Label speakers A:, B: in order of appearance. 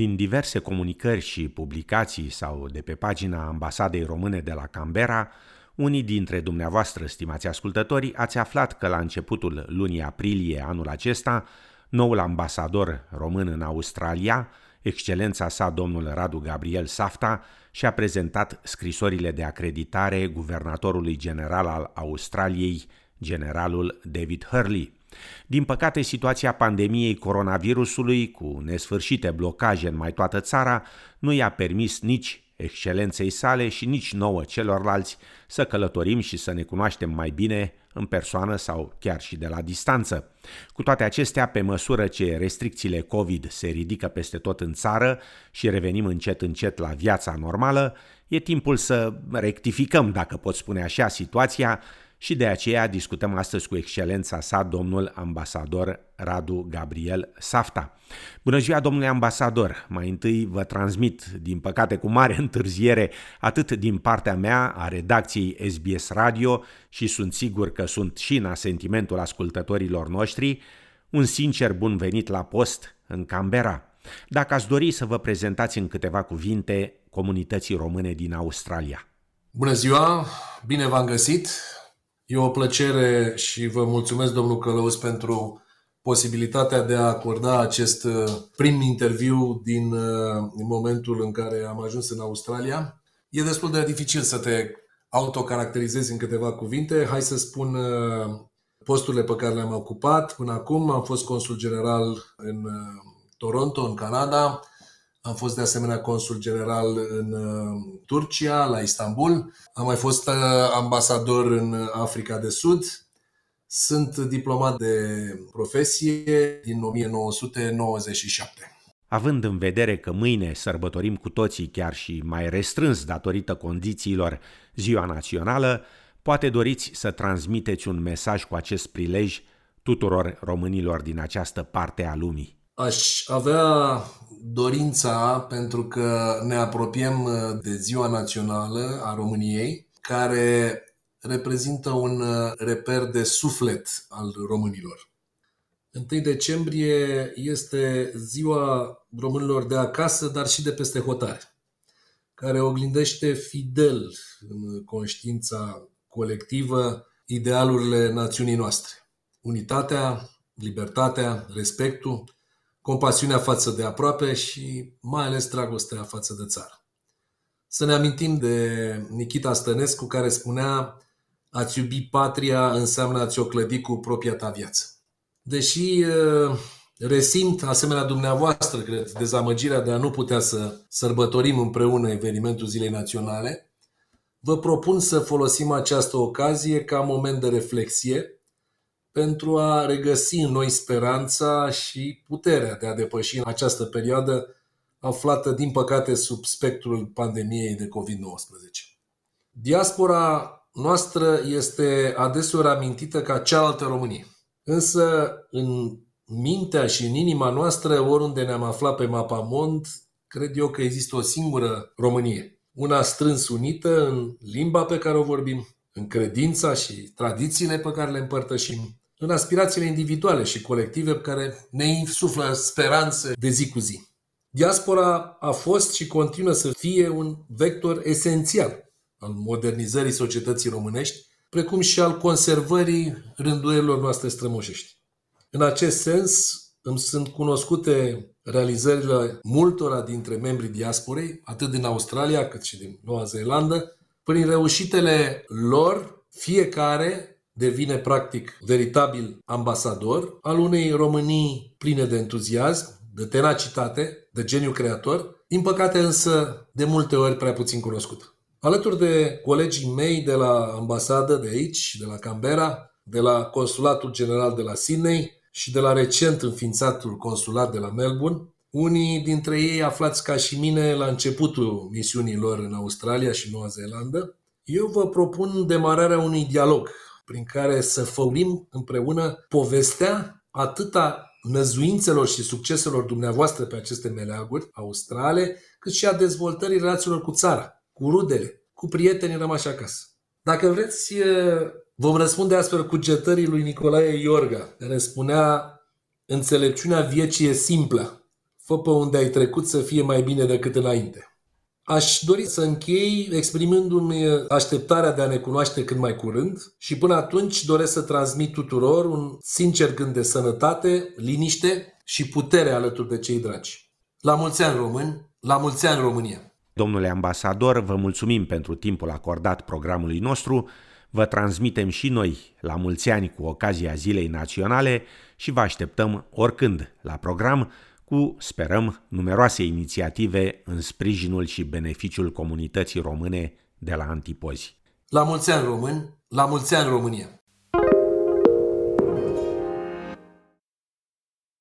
A: Din diverse comunicări și publicații sau de pe pagina Ambasadei Române de la Canberra, unii dintre dumneavoastră, stimați ascultători, ați aflat că la începutul lunii aprilie anul acesta, noul ambasador român în Australia, excelența sa domnul Radu Gabriel Safta, și-a prezentat scrisorile de acreditare guvernatorului general al Australiei, generalul David Hurley. Din păcate, situația pandemiei coronavirusului, cu nesfârșite blocaje în mai toată țara, nu i-a permis nici excelenței sale și nici nouă celorlalți să călătorim și să ne cunoaștem mai bine în persoană sau chiar și de la distanță. Cu toate acestea, pe măsură ce restricțiile COVID se ridică peste tot în țară și revenim încet încet la viața normală, e timpul să rectificăm, dacă pot spune așa, situația și de aceea discutăm astăzi cu excelența sa, domnul ambasador Radu Gabriel Safta. Bună ziua, domnule ambasador! Mai întâi vă transmit, din păcate cu mare întârziere, atât din partea mea, a redacției SBS Radio și sunt sigur că sunt și în asentimentul ascultătorilor noștri, un sincer bun venit la post în Canberra. Dacă ați dori să vă prezentați în câteva cuvinte comunității române din Australia.
B: Bună ziua, bine v-am găsit! E o plăcere și vă mulțumesc, domnul Călăuz, pentru posibilitatea de a acorda acest uh, prim interviu din, uh, din momentul în care am ajuns în Australia. E destul de dificil să te autocaracterizezi în câteva cuvinte. Hai să spun uh, posturile pe care le-am ocupat până acum. Am fost consul general în Toronto, în Canada. Am fost de asemenea consul general în uh, Turcia, la Istanbul. Am mai fost uh, ambasador în Africa de Sud. Sunt diplomat de profesie din 1997.
A: Având în vedere că mâine sărbătorim cu toții chiar și mai restrâns datorită condițiilor Ziua Națională, poate doriți să transmiteți un mesaj cu acest prilej tuturor românilor din această parte a lumii.
B: Aș avea dorința, pentru că ne apropiem uh, de Ziua Națională a României, care reprezintă un uh, reper de suflet al românilor. 1 decembrie este ziua românilor de acasă, dar și de peste hotare, care oglindește fidel în conștiința colectivă idealurile națiunii noastre. Unitatea, libertatea, respectul, compasiunea față de aproape și mai ales dragostea față de țară. Să ne amintim de Nikita Stănescu care spunea ați iubi patria înseamnă a-ți o clădi cu propria ta viață. Deși resimt, asemenea dumneavoastră, cred, dezamăgirea de a nu putea să sărbătorim împreună evenimentul Zilei Naționale, vă propun să folosim această ocazie ca moment de reflexie pentru a regăsi în noi speranța și puterea de a depăși această perioadă aflată, din păcate, sub spectrul pandemiei de COVID-19. Diaspora noastră este adeseori amintită ca cealaltă Românie. Însă, în mintea și în inima noastră, oriunde ne-am aflat pe mapamond, cred eu că există o singură Românie. Una strâns unită în limba pe care o vorbim, în credința și tradițiile pe care le împărtășim, în aspirațiile individuale și colective care ne insuflă speranțe de zi cu zi. Diaspora a fost și continuă să fie un vector esențial al modernizării societății românești, precum și al conservării rânduielor noastre strămoșești. În acest sens, îmi sunt cunoscute realizările multora dintre membrii diasporei, atât din Australia cât și din Noua Zeelandă, prin reușitele lor, fiecare devine practic veritabil ambasador al unei Românii pline de entuziasm, de tenacitate, de geniu creator, din păcate însă de multe ori prea puțin cunoscut. Alături de colegii mei de la ambasadă de aici, de la Canberra, de la Consulatul General de la Sydney și de la recent înființatul consulat de la Melbourne, unii dintre ei aflați ca și mine la începutul misiunii lor în Australia și Noua Zeelandă, eu vă propun demararea unui dialog prin care să făurim împreună povestea atâta năzuințelor și succeselor dumneavoastră pe aceste meleaguri australe, cât și a dezvoltării relațiilor cu țara, cu rudele, cu prietenii rămași acasă. Dacă vreți, vom răspunde astfel cugetării lui Nicolae Iorga, care spunea Înțelepciunea vieții e simplă. fă pe unde ai trecut să fie mai bine decât înainte. Aș dori să închei exprimându-mi așteptarea de a ne cunoaște cât mai curând și până atunci doresc să transmit tuturor un sincer gând de sănătate, liniște și putere alături de cei dragi. La mulți ani români, la mulți ani România!
A: Domnule ambasador, vă mulțumim pentru timpul acordat programului nostru, vă transmitem și noi la mulți ani cu ocazia Zilei Naționale și vă așteptăm oricând la program cu, sperăm, numeroase inițiative în sprijinul și beneficiul comunității române de la Antipozi.
B: La mulți ani români, la mulți ani România!